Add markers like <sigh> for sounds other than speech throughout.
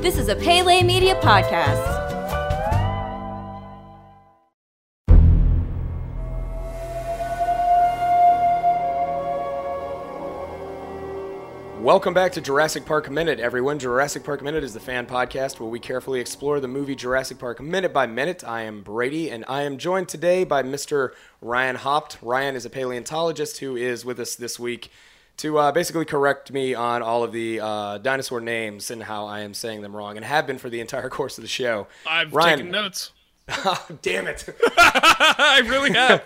This is a Pele Media podcast. Welcome back to Jurassic Park Minute, everyone. Jurassic Park Minute is the fan podcast where we carefully explore the movie Jurassic Park minute by minute. I am Brady, and I am joined today by Mr. Ryan Haupt. Ryan is a paleontologist who is with us this week to uh, basically correct me on all of the uh, dinosaur names and how I am saying them wrong, and have been for the entire <laughs> course of the show. I've Ryan, taken notes. oh, <laughs> damn it! <laughs> I really have.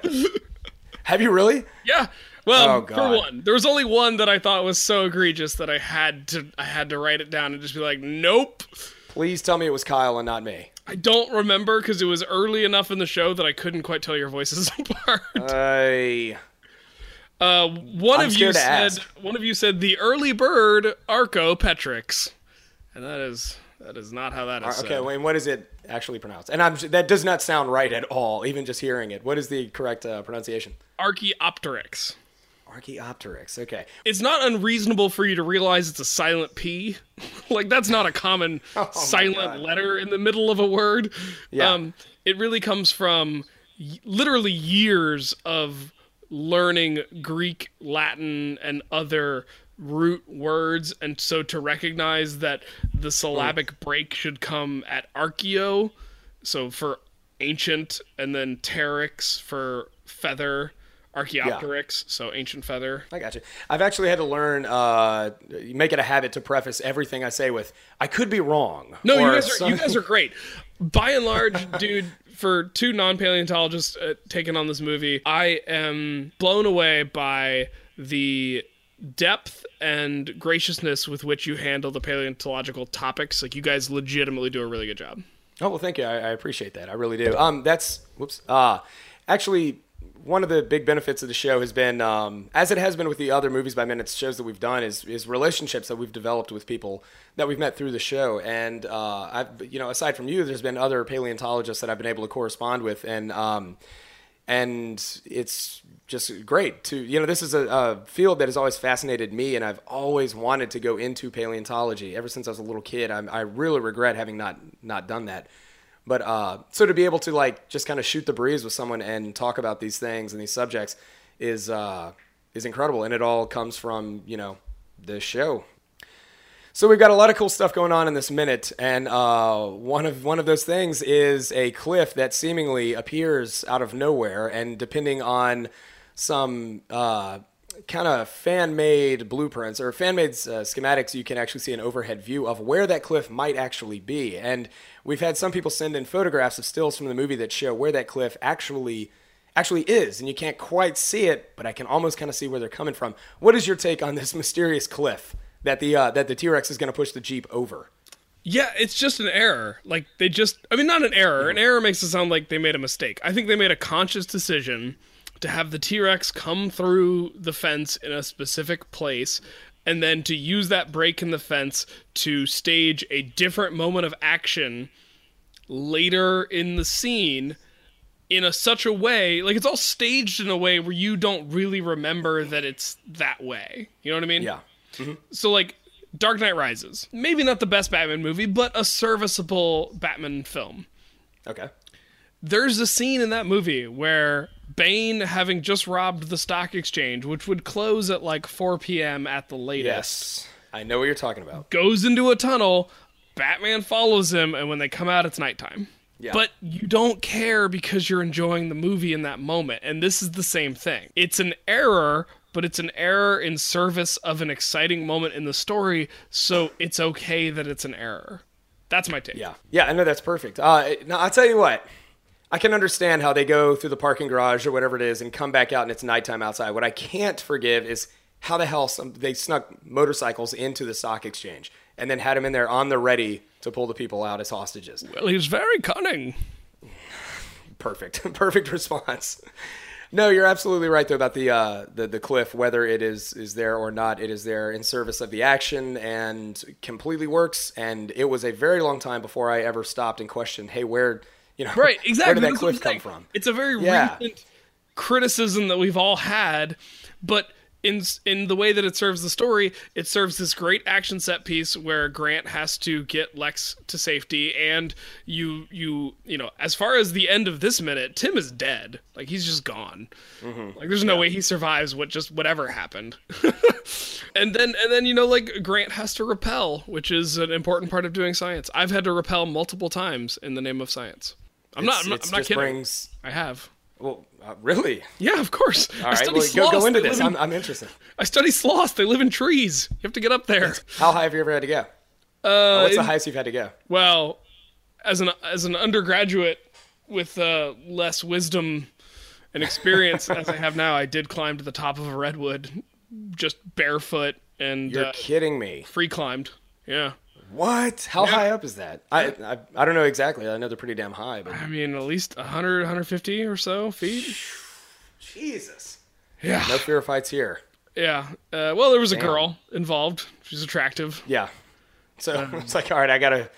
have you really? yeah. Well, Oh, for one, there was only one that I thought was so egregious that I had to I had to write it down and just be like, nope. Please tell me it was Kyle and not me. I don't remember because it was early enough in the show that I couldn't quite tell your voices apart. I. Uh, one I'm of you said ask. one of you said the early bird Archopetrix, and that is that is not how that is. Okay, said. wait, what is it actually pronounced? And I'm that does not sound right at all, even just hearing it. What is the correct uh, pronunciation? Archaeopteryx. Archaeopteryx. Okay. it's not unreasonable for you to realize it's a silent P. <laughs> like that's not a common <laughs> Oh silent letter in the middle of a word. Yeah. Um, it really comes from y- literally years of learning Greek, Latin, and other root words, and so to recognize that the syllabic break should come at archeo, so for ancient, and then pteryx for feather. Archaeopteryx, so ancient feather. I got you. I've actually had to learn, uh, make it a habit to preface everything I say with, I could be wrong. No, you guys are some- you guys are great. By and large, <laughs> dude, for two non-paleontologists uh, taking on this movie, I am blown away by the depth and graciousness with which you handle the paleontological topics. Like you guys legitimately do a really good job. Oh well, thank you. I, I appreciate that. I really do. Um, that's whoops. Uh, actually, one of the big benefits of the show has been, um, as it has been with the other movies by minutes shows that we've done, is is relationships that we've developed with people that we've met through the show. And uh, I've, you know, aside from you, there's been other paleontologists that I've been able to correspond with, and um, and it's just great to you know this is a, a field that has always fascinated me and i've always wanted to go into paleontology. Ever since i was a little kid I'm, i really regret having not not done that but uh, so to be able to like just kind of shoot the breeze with someone and talk about these things and these subjects is uh, is incredible. And it all comes from you know the show. So we've got a lot of cool stuff going on in this minute, and uh, one of one of those things is a cliff that seemingly appears out of nowhere, and depending on some uh, kind of fan-made blueprints or fan-made uh, schematics, you can actually see an overhead view of where that cliff might actually be. And we've had some people send in photographs of stills from the movie that show where that cliff actually actually is, and you can't quite see it, but I can almost kind of see where they're coming from. What is your take on this <laughs> mysterious cliff? that the uh, that the T Rex is going to push the Jeep over. Yeah, it's just an error. Like they just I mean not an error. An error makes it sound like they made a mistake. I think they made a conscious decision to have the T-Rex come through the fence in a specific place and then to use that break in the fence to stage a different moment of action later in the scene in a such a way like it's all staged in a way where you don't really remember that it's that way. You know what I mean? Yeah, mm-hmm. So like Dark Knight Rises, maybe not the best Batman movie, but a serviceable Batman film. okay, There's a scene in that movie where Bane, having just robbed the stock exchange, which would close at like 4 p.m. at the latest, yes, I know what you're talking about. goes into a tunnel. Batman follows him, and when they come out, it's nighttime. Yeah. But you don't care because you're enjoying the movie in that moment. And this is the same thing. It's an error, but it's an error in service of an exciting moment in the story. So it's okay that it's an error. That's my take. Yeah, yeah, I know that's perfect. Uh, now I'll tell you what. I can understand how they go through the parking garage or whatever it is and come back out and it's nighttime outside. What I can't forgive is how the hell some, they snuck motorcycles into the stock exchange and then had them in there on the ready to pull the people out as hostages. Well, he's very cunning. Perfect, <laughs> perfect response. No, you're absolutely right though about the uh, the the cliff. Whether it is is there or not, it is there in service of the action and completely works. And it was a very long time before I ever stopped and questioned, hey, where you know, Right, exactly. <laughs> where did that That's what I'm cliff come from? It's a very Yeah. recent criticism that we've all had, but in in the way that it serves the story, it serves this great action set piece where Grant has to get Lex to safety, and you you you know as far as the end of this minute, Tim is dead. Like he's just gone. Mm-hmm. Like there's no way he survives what just whatever happened. <laughs> and then and then you know like Grant has to repel, which is an important part of doing science. I've had to repel multiple times in the name of science. I'm not. I'm not, It's I'm not just kidding. brings. I have. Well, uh, really? Yeah, of course. All I right, study well, go, sloths. go into They this. live in- I'm, I'm interested. I study sloths. They live in trees. You have to get up there. How high have you ever had to go? Uh, What's the highest you've had to go? well, as an as an undergraduate with uh, less wisdom and experience as I have now, I did climb to the top of a redwood, just barefoot and You're uh, kidding me. free climbed. Yeah. What? How high up is that? I, I I don't know exactly. I know they're pretty damn high, but I mean, at least 100, 150 or so feet. Jesus. Yeah. No fear of fights here. Yeah. Uh, well, there was a girl involved. She's attractive. Yeah. So Um, <laughs> it's like, all right, I gotta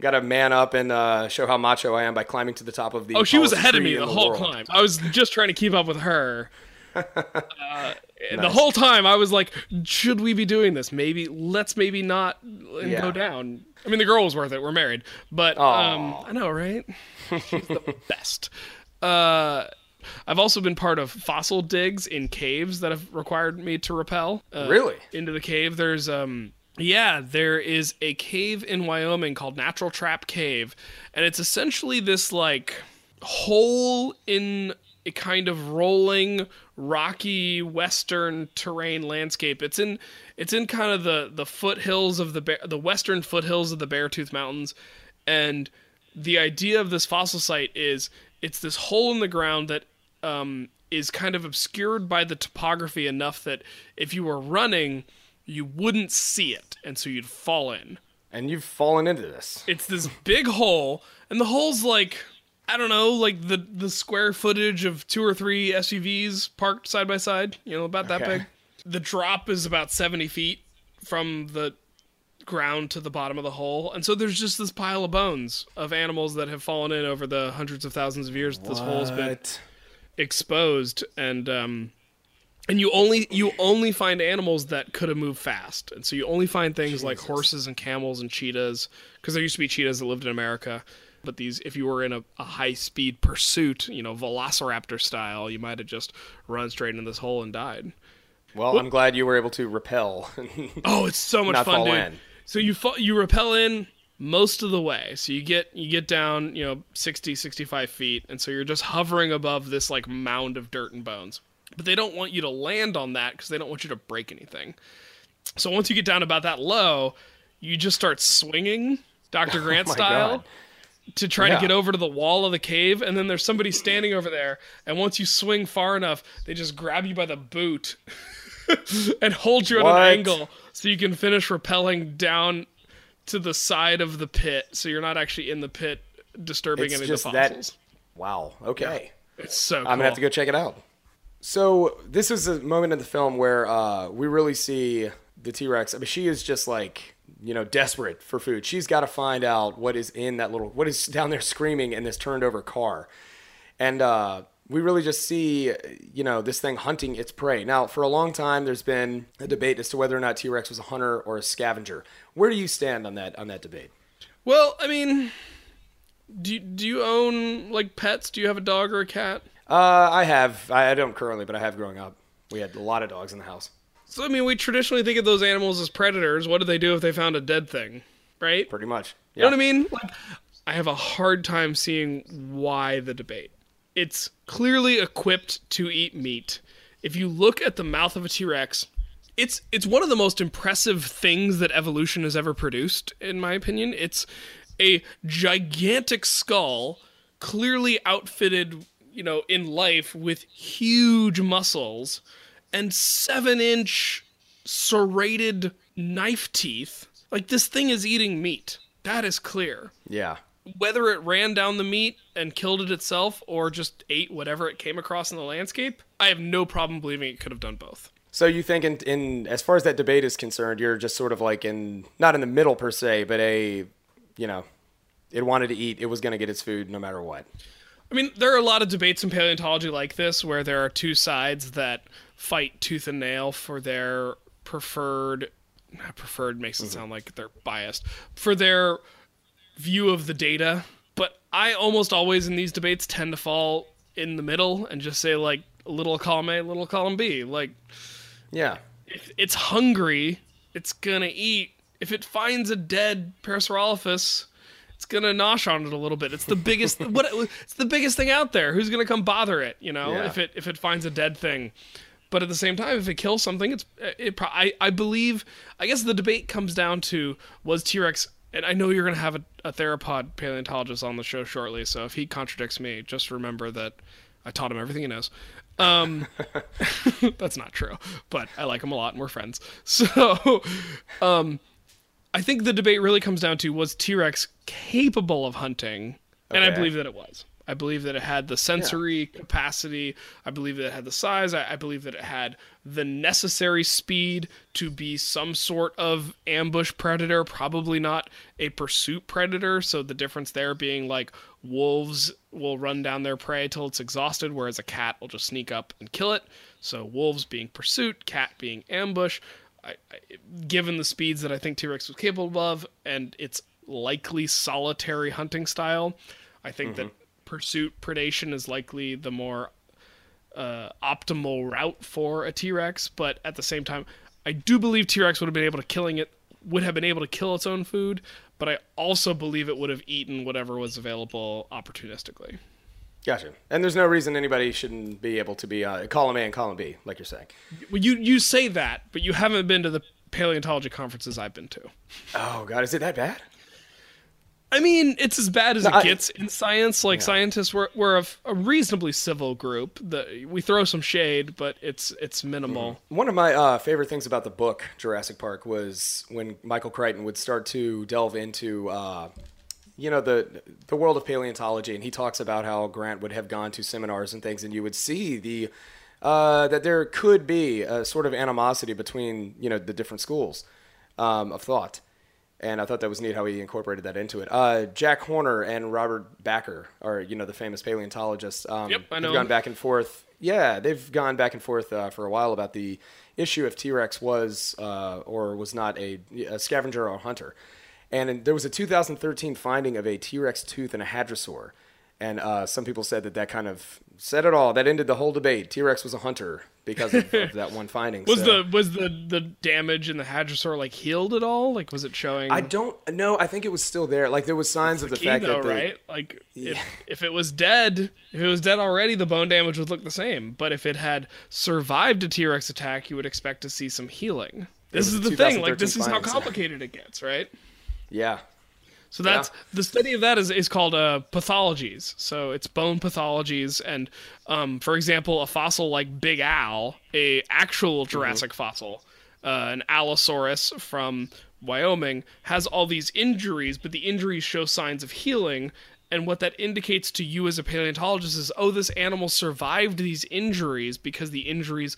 gotta man up and uh, show how macho I am by climbing to the top of the. Oh, she was ahead of me the whole climb. I was just trying to keep up with her. Uh, The whole time I was like, should we be doing this? Maybe let's maybe not and Yeah. go down. I mean, the girl was worth it. We're married, but um, I know, right? She's the <laughs> best. Uh, I've also been part of fossil digs in caves that have required me to rappel. Uh, Really? into the cave. There's um yeah, there is a cave in Wyoming called Natural Trap Cave, and it's essentially this like hole in kind of rolling rocky western terrain landscape. It's in it's in kind of the the foothills of the Bear, the western foothills of the Beartooth Mountains and the idea of this fossil site is it's this hole in the ground that um, is kind of obscured by the topography enough that if you were running, you wouldn't see it, and so you'd fall in. And you've fallen into this. It's this big hole, and the hole's like I don't know, like the the square footage of two or three SUVs parked side by side. You know, about that Okay. big. The drop is about seventy feet from the ground to the bottom of the hole, and so there's just this pile of bones of animals that have fallen in over the hundreds of thousands of years that this hole's been exposed, and um, and you only you only find animals that could have moved fast, and so you only find things like horses and camels and cheetahs, because there used to be cheetahs that lived in America. But these, if you were in a, a high speed pursuit, you know, Velociraptor style, you might have just run straight into this hole and died. Well, I'm glad you were able to repel. <laughs> Oh, it's so much Not fun, fall dude. in. So you fa- you rappel in most of the way. So you get you get down, you know, 60 65 feet, and so you're just hovering above this like mound of dirt and bones. But they don't want you to land on that because they don't want you to break anything. So once you get down about that low, you just start swinging Dr. <laughs> Oh Grant Oh style God. To try Yeah. to get over to the wall of the cave and then there's somebody standing over there and once you swing far enough they just grab you by the boot <laughs> and hold you at an angle so you can finish rappelling down to the side of the pit so you're not actually in the pit disturbing It's any just of the that- fossils wow. Okay. it's so cool. I'm gonna have to go check it out. So this is a moment in the film where uh, we really see the T-Rex. I mean, she is just like you know desperate for food. She's got to find out what is in that little what is <laughs> down there screaming in this turned over car, and uh, we really just see you know this thing hunting its prey. Now, for a long time, there's been a debate as to whether or not T-Rex was a hunter or a scavenger. Where do you stand on that on that debate? well i mean do you, do you own like pets do you have a dog or a cat Uh, I have. I I don't currently, but I have growing up. We had a lot of dogs in the house. So i mean we traditionally think of those animals as predators what do they do if they found a dead thing right Pretty much. You know what I mean? Like, I have a hard time seeing why the debate. It's clearly equipped to eat meat. If you look at the mouth of a T-Rex, it's it's one of the most impressive things that evolution has ever produced, in my opinion. It's a gigantic skull, clearly outfitted, you know, in life with huge muscles and seven-inch serrated knife teeth. Like this thing is eating meat. That is clear. Yeah. Whether it ran down the meat and killed it itself or just ate whatever it came across in the landscape, I have no problem believing it could have done both. So you think in, in as far as that debate is concerned, you're just sort of like in not in the middle per se, but a you know, it wanted to eat, it was going to get its food no matter what. I mean, there are a lot of debates in paleontology like this where there are two sides that fight tooth and nail for their preferred not preferred makes Mm-hmm. it sound like they're biased for their view of the data but i almost always in these debates tend to fall in the middle and just say like little column a little column b like Yeah. if it's hungry it's gonna eat if it finds a dead parasaurolophus it's gonna nosh on it a little bit it's the biggest <laughs> what it's the biggest thing out there who's gonna come bother it you know Yeah. if it if it finds a dead thing but at the same time if it kills something it's it I, I believe i guess the debate comes down to was t-rex and i know you're going to have a, a theropod paleontologist on the show shortly so if he contradicts me just remember that i taught him everything he knows. Um <laughs> that's not true but i like him a lot and we're friends. <laughs> So um i think the debate really comes down to was t-rex capable of hunting? And i believe that it was I believe that it had the sensory capacity. I believe that it had the size. I, I believe that it had the necessary speed to be some sort of ambush predator, probably not a pursuit predator. So the difference there being like wolves will run down their prey till it's exhausted, whereas a cat will just sneak up and kill it. So wolves being pursuit, cat being ambush. I, I, given the speeds that I think T Rex was capable of and its likely solitary hunting style, I think that mm-hmm. Pursuit predation is likely the more uh, optimal route for a T-Rex, but at the same time, I do believe T-Rex would have been able to killing it would have been able to kill its own food, but I also believe it would have eaten whatever was available opportunistically. Gotcha. And there's no reason anybody shouldn't be able to be uh, column A and column B, like you're saying. Well, you you say that, but you haven't been to the paleontology conferences I've been to. Oh God, is it that bad? I mean, it's as bad as No, it I- gets in science. Like scientists, we're, we're a, a reasonably civil group. The, we throw some shade, but it's it's minimal. One of my uh, favorite things about the book Jurassic Park was when Michael Crichton would start to delve into, uh, you know, the the world of paleontology, and he talks about how Grant would have gone to seminars and things, and you would see the uh, that there could be a sort of animosity between you know the different schools um, of thought. And I thought that was neat how he incorporated that into it. Uh, Jack Horner and Robert Bakker are, you know, the famous paleontologists. Um, Yep, I have gone back and forth. Yeah, they've gone back and forth uh, for a while about the issue if T Rex was uh, or was not a, a scavenger or a hunter. And there was a 2013 finding of a T Rex tooth in a hadrosaur. And uh, some people said that that kind of said it all. That ended the whole debate. T Rex was a hunter because of, of that one finding. <laughs> Was So- the was the the damage in the hadrosaur like healed at all? Like, was it showing? I don't know. I think it was still there. Like there was signs of the key, fact though, that the, right? Like, if, <laughs> if it was dead, if it was dead already, the bone damage would look the same. But if it had survived a T Rex attack, you would expect to see some healing. This is the the thing. Like, this is how complicated it gets, right? yeah, So that's the study of that is, is called uh, pathologies. So it's bone pathologies, and um, for example, a fossil like Big Al, a actual Jurassic fossil, uh, an Allosaurus from Wyoming, has all these injuries, but the injuries show signs of healing. And what that indicates to you as a paleontologist is, oh, this animal survived these injuries because the injuries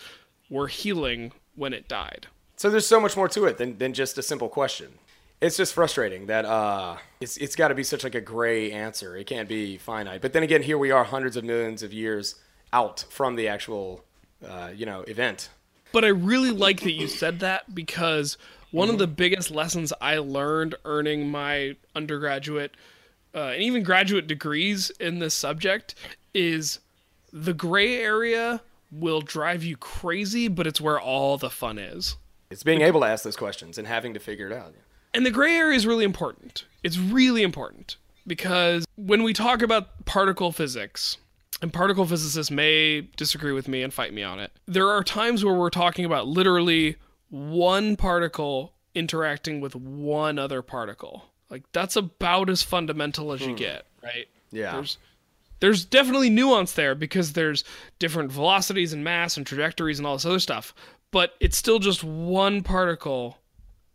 were healing when it died. So there's so much more to it than, than just a simple question. It's just frustrating that uh, it's it's got to be such like a gray answer. It can't be finite. But then again, here we are, hundreds of millions of years out from the actual, uh, you know, event. But I really like that you said that because one of the biggest lessons I learned earning my undergraduate uh, and even graduate degrees in this subject is the gray area will drive you crazy, but it's where all the fun is. It's being able to ask those questions and having to figure it out. And the gray area is really important. It's really important because when we talk about particle physics, and particle physicists may disagree with me and fight me on it, there are times where we're talking about literally one particle interacting with one other particle. Like that's about as fundamental as you hmm. get, right? Yeah. There's there's definitely nuance there because there's different velocities and mass and trajectories and all this other stuff, but it's still just one particle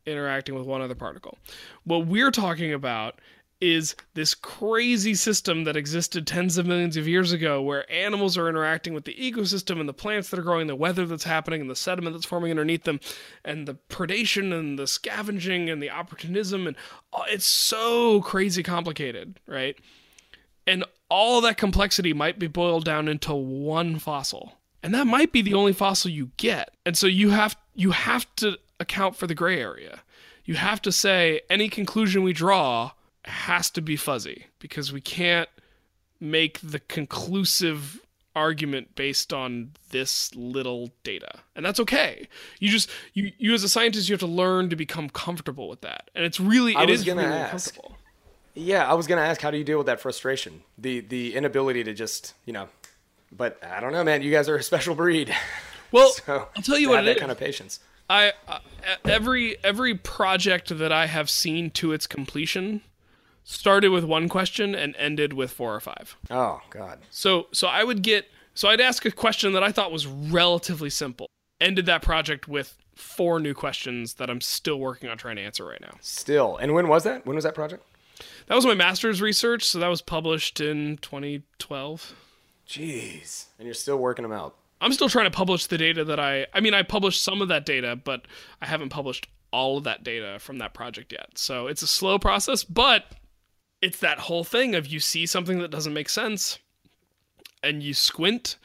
interacting with one other particle. What we're talking about is this crazy system that existed tens of millions of years ago where animals are interacting with the ecosystem and the plants that are growing, the weather that's happening, and the sediment that's forming underneath them, and the predation and the scavenging and the opportunism. And it's so crazy complicated, right? And all that complexity might be boiled down into one fossil. And that might be the only fossil you get. And so you have you have to account for the gray area. You have to say any conclusion we draw has to be fuzzy because we can't make the conclusive argument based on this little data and that's okay you just you you as a scientist you have to learn to become comfortable with that and it's really I it was is gonna really ask. uncomfortable Yeah, I was gonna ask, how do you deal with that frustration? The the inability to just, you know. But I don't know, man. You guys are a special breed. well <laughs> So i'll tell you what have it that is. kind of patience. I uh, every every project that I have seen to its completion started with one question and ended with four or five. Oh God. So so I would get so I'd ask a question that I thought was relatively simple. Ended that project with four new questions that I'm still working on trying to answer right now. Still. And when was that? When was that project? That was my master's research, so that was published in 2012. Jeez. And you're still working them out. I'm still trying to publish the data that I I mean I published some of that data, but I haven't published all of that data from that project yet. So it's a slow process, but it's that whole thing of you see something that doesn't make sense and you squint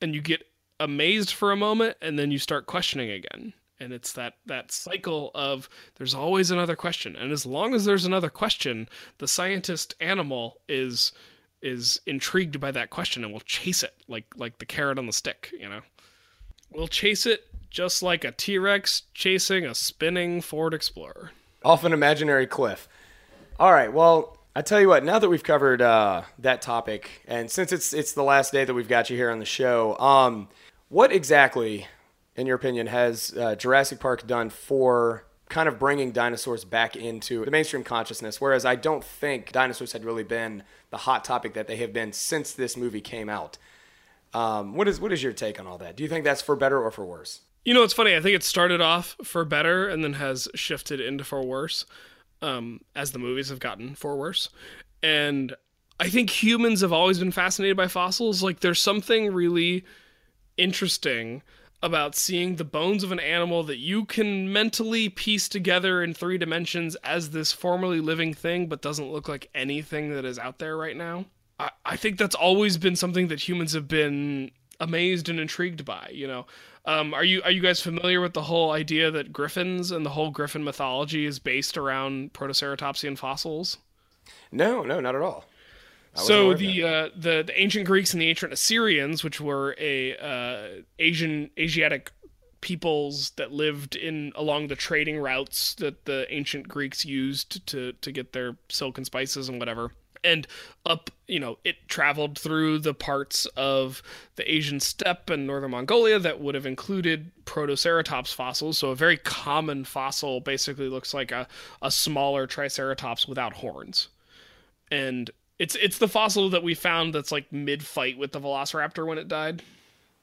and you get amazed for a moment and then you start questioning again. And it's that that cycle of there's always another question. And as long as there's another question, the scientist animal is is intrigued by that question and will chase it like like the carrot on the stick, you know. We'll chase it just like a T-Rex chasing a spinning Ford Explorer. Off an imaginary cliff. All right. Well, I tell you what. Now that we've covered uh, that topic, and since it's it's the last day that we've got you here on the show, um, what exactly, in your opinion, has uh, Jurassic Park done for kind of bringing dinosaurs back into the mainstream consciousness? Whereas I don't think dinosaurs had really been the hot topic that they have been since this movie came out. Um, what is what is your take on all that? Do you think that's for better or for worse? You know, it's funny. I think it started off for better and then has shifted into for worse um, as the movies have gotten for worse. And I think humans have always been fascinated by fossils. Like, there's something really interesting about seeing the bones of an animal that you can mentally piece together in three dimensions as this formerly living thing, but doesn't look like anything that is out there right now. I, I think that's always been something that humans have been amazed and intrigued by. You know, um, are you are you guys familiar with the whole idea that griffins and the whole griffin mythology is based around Protoceratopsian fossils? No, no, not at all. So the, uh, the the ancient Greeks and the ancient Assyrians, which were a uh, Asian Asiatic peoples that lived in along the trading routes that the ancient Greeks used to to get their silk and spices and whatever. And up, you know, it traveled through the parts of the Asian steppe and northern Mongolia that would have included Protoceratops fossils. So a very common fossil basically looks like a, a smaller Triceratops without horns and it's it's the fossil that we found that's like mid fight with the velociraptor when it died.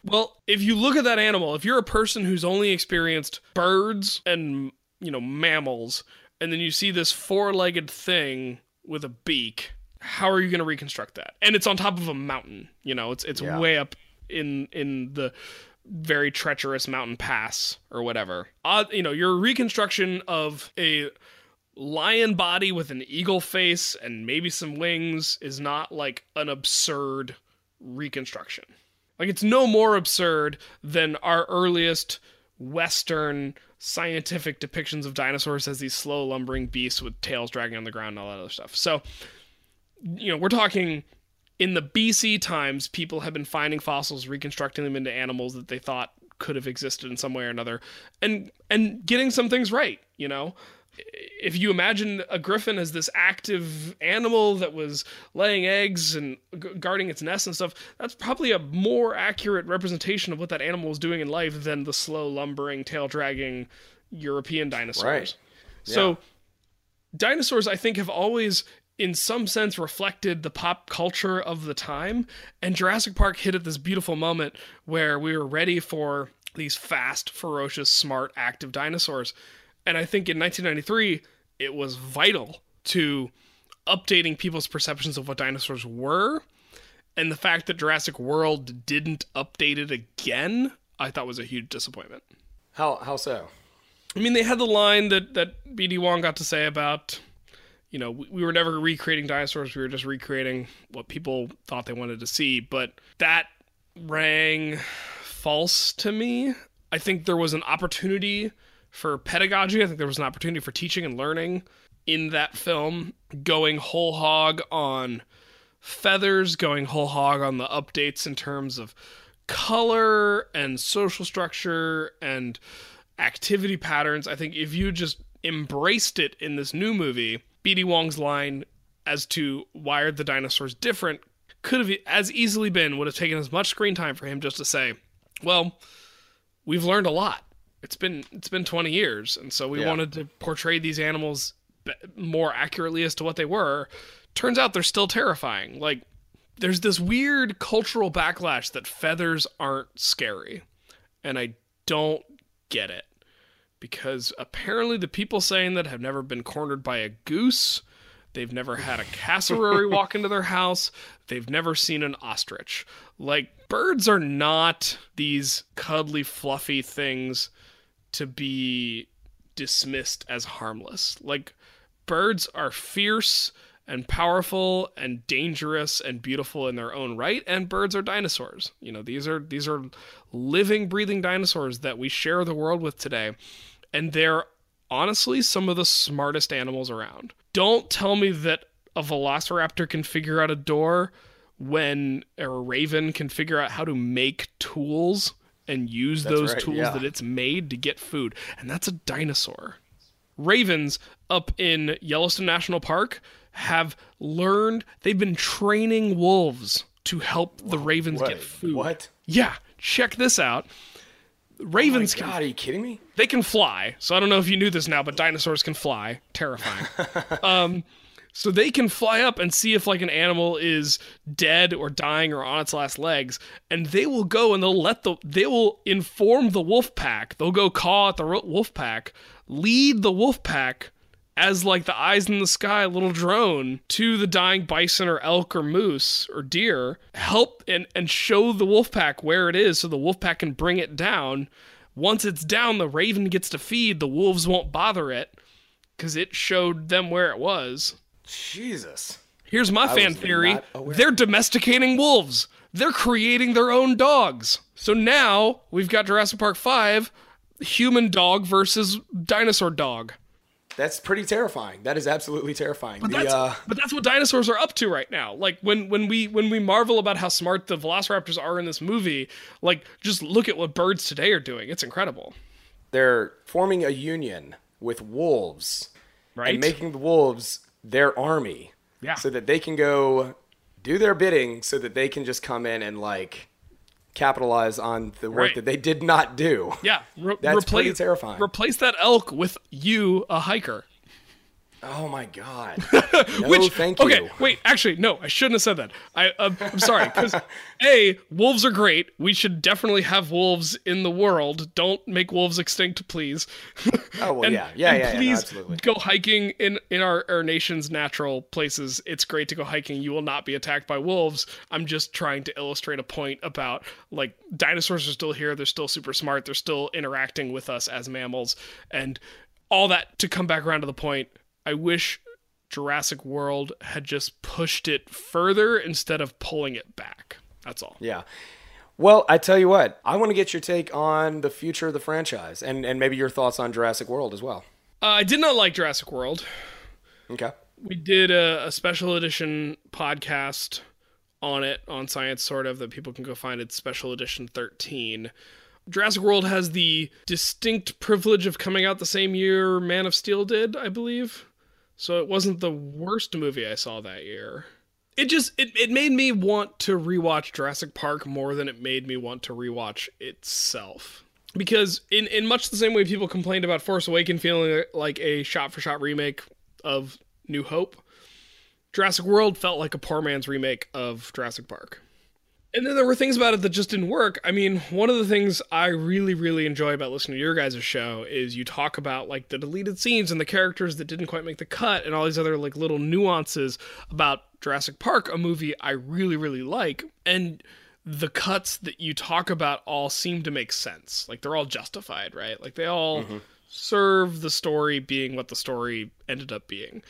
Well, if you look at that animal, if you're a person who's only experienced birds and you know mammals, and then you see this four-legged thing with a beak, how are you going to reconstruct that? And it's on top of a mountain. You know, it's it's Yeah. way up in in the very treacherous mountain pass or whatever. Uh, you know, your reconstruction of a lion body with an eagle face and maybe some wings is not like an absurd reconstruction. Like it's no more absurd than our earliest western scientific depictions of dinosaurs as these slow lumbering beasts with tails dragging on the ground and all that other stuff. So, you know, we're talking in the BC times, people have been finding fossils, reconstructing them into animals that they thought could have existed in some way or another, and and getting some things right. You know, if you imagine a griffin as this active animal that was laying eggs and g- guarding its nest and stuff, that's probably a more accurate representation of what that animal was doing in life than the slow lumbering, tail dragging European dinosaurs. Right. So dinosaurs I think have always in some sense reflected the pop culture of the time and Jurassic Park hit at this beautiful moment where we were ready for these fast, ferocious, smart, active dinosaurs. And I think in 1993 it was vital to updating people's perceptions of what dinosaurs were and the fact that Jurassic World didn't update it again, I thought was a huge disappointment. How how so? I mean, they had the line that that BD Wong got to say about, you know, we, we were never recreating dinosaurs. We were just recreating what people thought they wanted to see. But that rang false to me. I think there was an opportunity for pedagogy. I think there was an opportunity for teaching and learning in that film, going whole hog on feathers, going whole hog on the updates in terms of color and social structure and activity patterns. I think if you just embraced it in this new movie, BD Wong's line as to why are the dinosaurs different could have as easily been would have taken as much screen time for him just to say, well, we've learned a lot. It's been it's been 20 years, and so we Yeah. wanted to portray these animals more accurately as to what they were. Turns out they're still terrifying. Like there's this weird cultural backlash that feathers aren't scary, and I don't get it because apparently the people saying that have never been cornered by a goose. They've never had a cassowary <laughs> walk into their house. They've never seen an ostrich. Like, birds are not these cuddly, fluffy things to be dismissed as harmless. Like, birds are fierce and powerful and dangerous and beautiful in their own right and birds are dinosaurs you know these are these are living breathing dinosaurs that we share the world with today and they're honestly some of the smartest animals around don't tell me that a velociraptor can figure out a door when a raven can figure out how to make tools and use those right, tools yeah. that it's made to get food and that's a dinosaur ravens up in Yellowstone National Park have learned they've been training wolves to help the ravens Wait, get food. What? Yeah, check this out. Ravens God, can are you kidding me? they can fly. So I don't know if you knew this now, but dinosaurs can fly. Terrifying. <laughs> um, so they can fly up and see if like an animal is dead or dying or on its last legs, and they will go and they'll let the they will inform the wolf pack. They'll go call at the wolf pack, lead the wolf pack as like the eyes in the sky little drone to the dying bison or elk or moose or deer help and, and show the wolf pack where it is so the wolf pack can bring it down. Once it's down the raven gets to feed. The wolves won't bother it because it showed them where it was Jesus. here's my fan theory they're domesticating wolves they're creating their own dogs so now we've got jurassic park 5 human dog versus dinosaur dog That's pretty terrifying. That is absolutely terrifying. The, that's, uh, but that's what dinosaurs are up to right now. Like when when we when we marvel about how smart the velociraptors are in this movie, like just look at what birds today are doing. It's incredible. they're forming a union with wolves Right? and making the wolves their army. Yeah. So that they can go do their bidding so that they can just come in and like capitalize on the work Right. that they did not do. yeah, re- <laughs> That's replace, pretty terrifying. Replace that elk with you, a hiker. Oh my god. <laughs> No, Which thank you. okay, wait, actually, no, I shouldn't have said that. I uh, I'm sorry because <laughs> a wolves are great. We should definitely have wolves in the world. Don't make wolves extinct, please. Oh well, and, yeah, yeah, yeah, yeah, no, please go hiking in in our, our nation's natural places. It's great to go hiking. You will not be attacked by wolves. I'm just trying to illustrate a point about like dinosaurs are still here. They're still super smart. They're still interacting with us as mammals, and all that to come back around to the point. I wish Jurassic World had just pushed it further instead of pulling it back. That's all. Yeah. Well, I tell you what, I want to get your take on the future of the franchise and, and maybe your thoughts on Jurassic World as well. Uh, I did not like Jurassic World. Okay. we did a, a special edition podcast on it on science sort of that people can go find it's special edition 13 jurassic world has the distinct privilege of coming out the same year man of steel did i believe so it wasn't the worst movie i saw that year it just it, it made me want to rewatch jurassic park more than it made me want to rewatch itself because in, in much the same way people complained about force awakens feeling like a shot for shot remake of new hope Jurassic World felt like a poor man's remake of Jurassic Park. And then there were things about it that just didn't work. I mean, one of the things I really, really enjoy about listening to your guys' show is you talk about like the deleted scenes and the characters that didn't quite make the cut and all these other like little nuances about Jurassic Park, a movie I really, really like. And the cuts that you talk about all seem to make sense. Like they're all justified, right? Like they all mm-hmm. serve the story being what the story ended up being.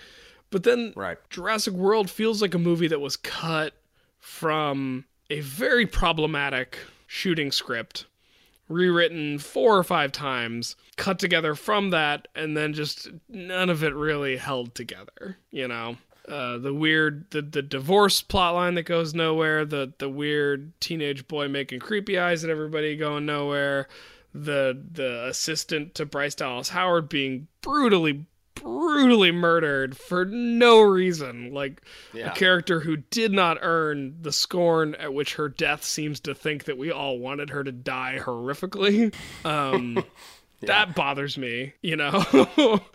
But then Right. Jurassic World feels like a movie that was cut from a very problematic shooting script rewritten four or five times, cut together from that, and then just none of it really held together, you know? Uh, the weird the, the divorce plot line that goes nowhere, the the weird teenage boy making creepy eyes at everybody going nowhere, the the assistant to Bryce Dallas Howard being brutally brutally murdered for no reason. Like Yeah. a character who did not earn the scorn at which her death seems to think that we all wanted her to die horrifically. Um <laughs> that bothers me you know? <laughs>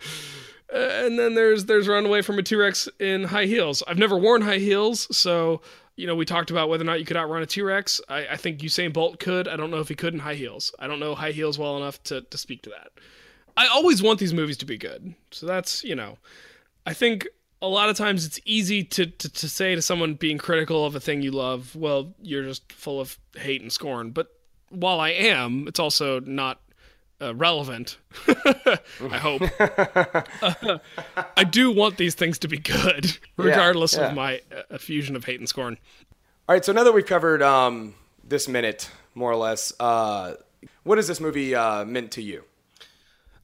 And then there's there's runaway from a t-rex in high heels. I've never worn high heels so you know we talked about whether or not you could outrun a t-rex. I, I think usain bolt could. I don't know if he could in high heels. I don't know high heels well enough to, to speak to that i always want these movies to be good so that's you know i think a lot of times it's easy to, to, to say to someone being critical of a thing you love well you're just full of hate and scorn but while i am it's also not uh, relevant <laughs> i hope <laughs> I do want these things to be good, regardless yeah. of my uh, fusion of hate and scorn. All right, so now that we've covered um, this minute, more or less, uh, what is this movie uh, meant to you?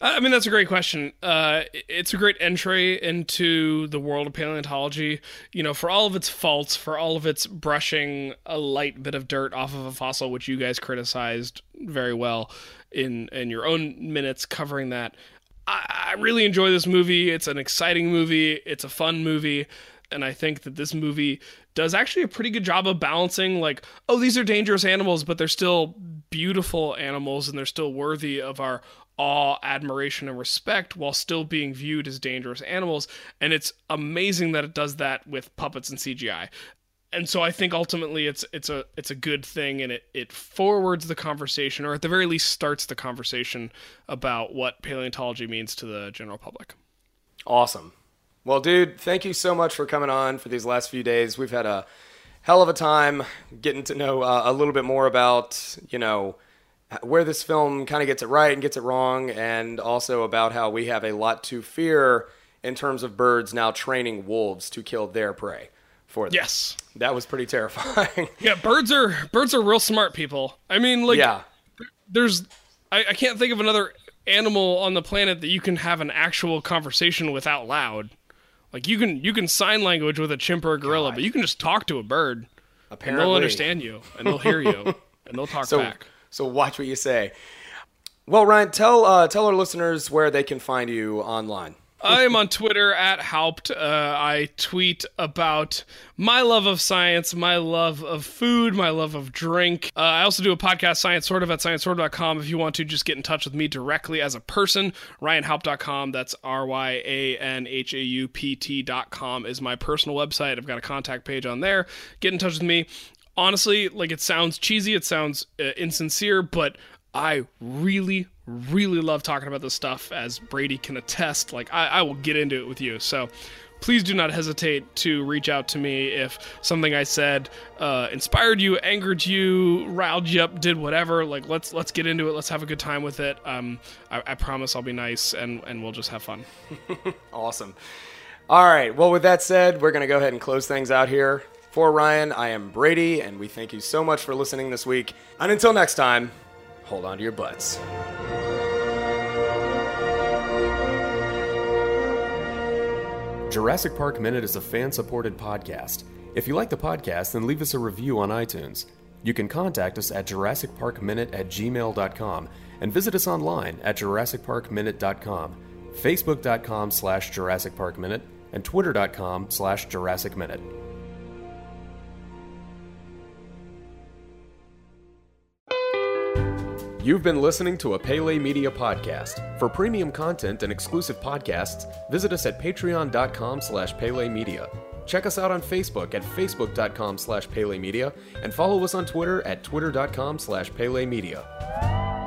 I mean, that's a great question. Uh, it's a great entry into the world of paleontology. You know, for all of its faults, for all of its brushing a light bit of dirt off of a fossil, which you guys criticized very well in in your own minutes covering that. I, I really enjoy this movie. It's an exciting movie. It's a fun movie. And I think that this movie does actually a pretty good job of balancing, like, oh, these are dangerous animals, but they're still beautiful animals and they're still worthy of our awe, admiration, and respect while still being viewed as dangerous animals. And it's amazing that it does that with puppets and CGI. And so I think ultimately it's it's a it's a good thing and it, it forwards the conversation or at the very least starts the conversation about what paleontology means to the general public. Awesome. Well, dude, thank you so much for coming on for these last few days. We've had a hell of a time getting to know uh, a little bit more about, you know, where this film kind of gets it right and gets it wrong, and also about how we have a lot to fear in terms of birds now training wolves to kill their prey for them. Yes. That was pretty terrifying. <laughs> Yeah, birds are birds are real smart people. I mean, like yeah. there's I, I can't think of another animal on the planet that you can have an actual conversation with out loud. Like you can you can sign language with a chimp or a gorilla, God. but you can just talk to a bird and Apparently. they'll understand you and they'll hear you <laughs> and they'll talk So, back. So watch what you say. Well, Ryan, tell uh, tell our listeners where they can find you online. I am on Twitter at Haupt. Uh, I tweet about my love of science, my love of food, my love of drink. Uh, I also do a podcast, Science Sort of, at sciencesort.com. If you want to just get in touch with me directly as a person, ryanhaupt.com. That's R Y A N H A U P T.com is my personal website. I've got a contact page on there. Get in touch with me. Honestly, like it sounds cheesy, it sounds uh, insincere, but I really, really love talking about this stuff, as Brady can attest. Like, I, I will get into it with you. So please do not hesitate to reach out to me if something I said uh, inspired you, angered you, riled you up, did whatever. Like, let's let's get into it. Let's have a good time with it. Um, I, I promise I'll be nice and, and we'll just have fun. <laughs> Awesome. All right. Well, with that said, we're to go ahead and close things out here. For Ryan, I am Brady, and we thank you so much for listening this week. And until next time, hold on to your butts. Jurassic Park Minute is a fan supported podcast. If you like the podcast, then leave us a review on iTunes. You can contact us at JurassicParkMinute at gmail.com and visit us online at JurassicParkMinute.com, Facebook.com slash Jurassic Park Minute, and Twitter.com slash Jurassic Minute. You've been listening to a Pele Media podcast. For premium content and exclusive podcasts, visit us at patreon.com slash Pele Media. Check us out on Facebook at facebook.com slash Pele Media and follow us on Twitter at twitter.com slash Pele Media.